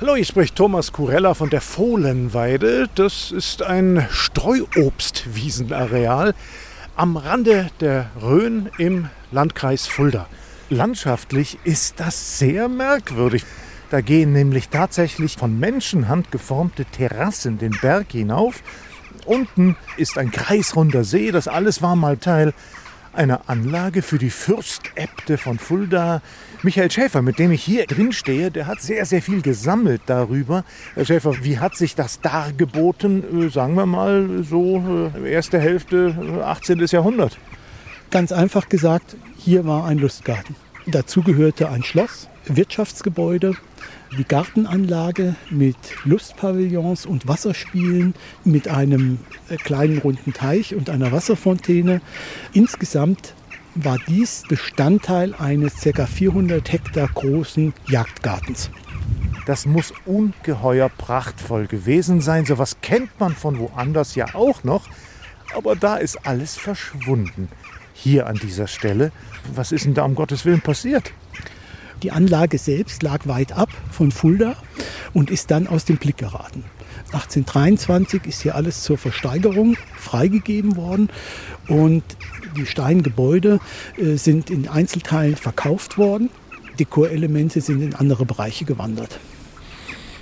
Hallo, hier spricht Thomas Kurella von der Fohlenweide. Das ist ein Streuobstwiesenareal am Rande der Rhön im Landkreis Fulda. Landschaftlich ist das sehr merkwürdig. Da gehen nämlich tatsächlich von Menschenhand geformte Terrassen den Berg hinauf. Unten ist ein kreisrunder See, das alles war mal Teil einer Anlage für die Fürstäbte von Fulda. Michael Schäfer, mit dem ich hier drin stehe, der hat sehr, sehr viel gesammelt darüber. Herr Schäfer, wie hat sich das dargeboten, äh, sagen wir mal, so äh, erste Hälfte 18. Äh, Jahrhundert? Ganz einfach gesagt, hier war ein Lustgarten. Dazu gehörte ein Schloss, Wirtschaftsgebäude, die Gartenanlage mit Lustpavillons und Wasserspielen, mit einem äh, kleinen runden Teich und einer Wasserfontäne. Insgesamt war dies Bestandteil eines ca. 400 Hektar großen Jagdgartens. Das muss ungeheuer prachtvoll gewesen sein. Sowas kennt man von woanders ja auch noch. Aber da ist alles verschwunden. Hier an dieser Stelle. Was ist denn da um Gottes Willen passiert? Die Anlage selbst lag weit ab von Fulda und ist dann aus dem Blick geraten. 1823 ist hier alles zur Versteigerung freigegeben worden und die Steingebäude äh, sind in Einzelteilen verkauft worden. Dekorelemente sind in andere Bereiche gewandert.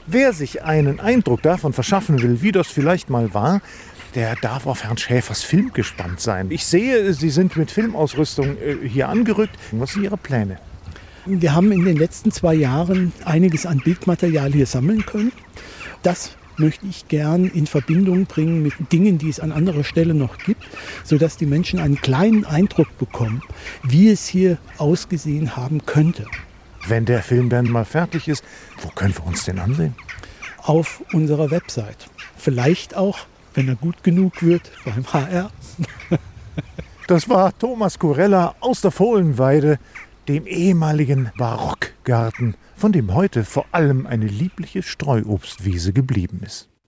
Wer sich einen Eindruck davon verschaffen will, wie das vielleicht mal war, der darf auf Herrn Schäfers Film gespannt sein. Ich sehe, Sie sind mit Filmausrüstung äh, hier angerückt. Was sind Ihre Pläne? Wir haben in den letzten zwei Jahren einiges an Bildmaterial hier sammeln können. Das möchte ich gern in Verbindung bringen mit Dingen, die es an anderer Stelle noch gibt, sodass die Menschen einen kleinen Eindruck bekommen, wie es hier ausgesehen haben könnte. Wenn der Film dann mal fertig ist, wo können wir uns denn ansehen? Auf unserer Website. Vielleicht auch, wenn er gut genug wird, beim HR. das war Thomas Kurella aus der Fohlenweide dem ehemaligen Barockgarten, von dem heute vor allem eine liebliche Streuobstwiese geblieben ist.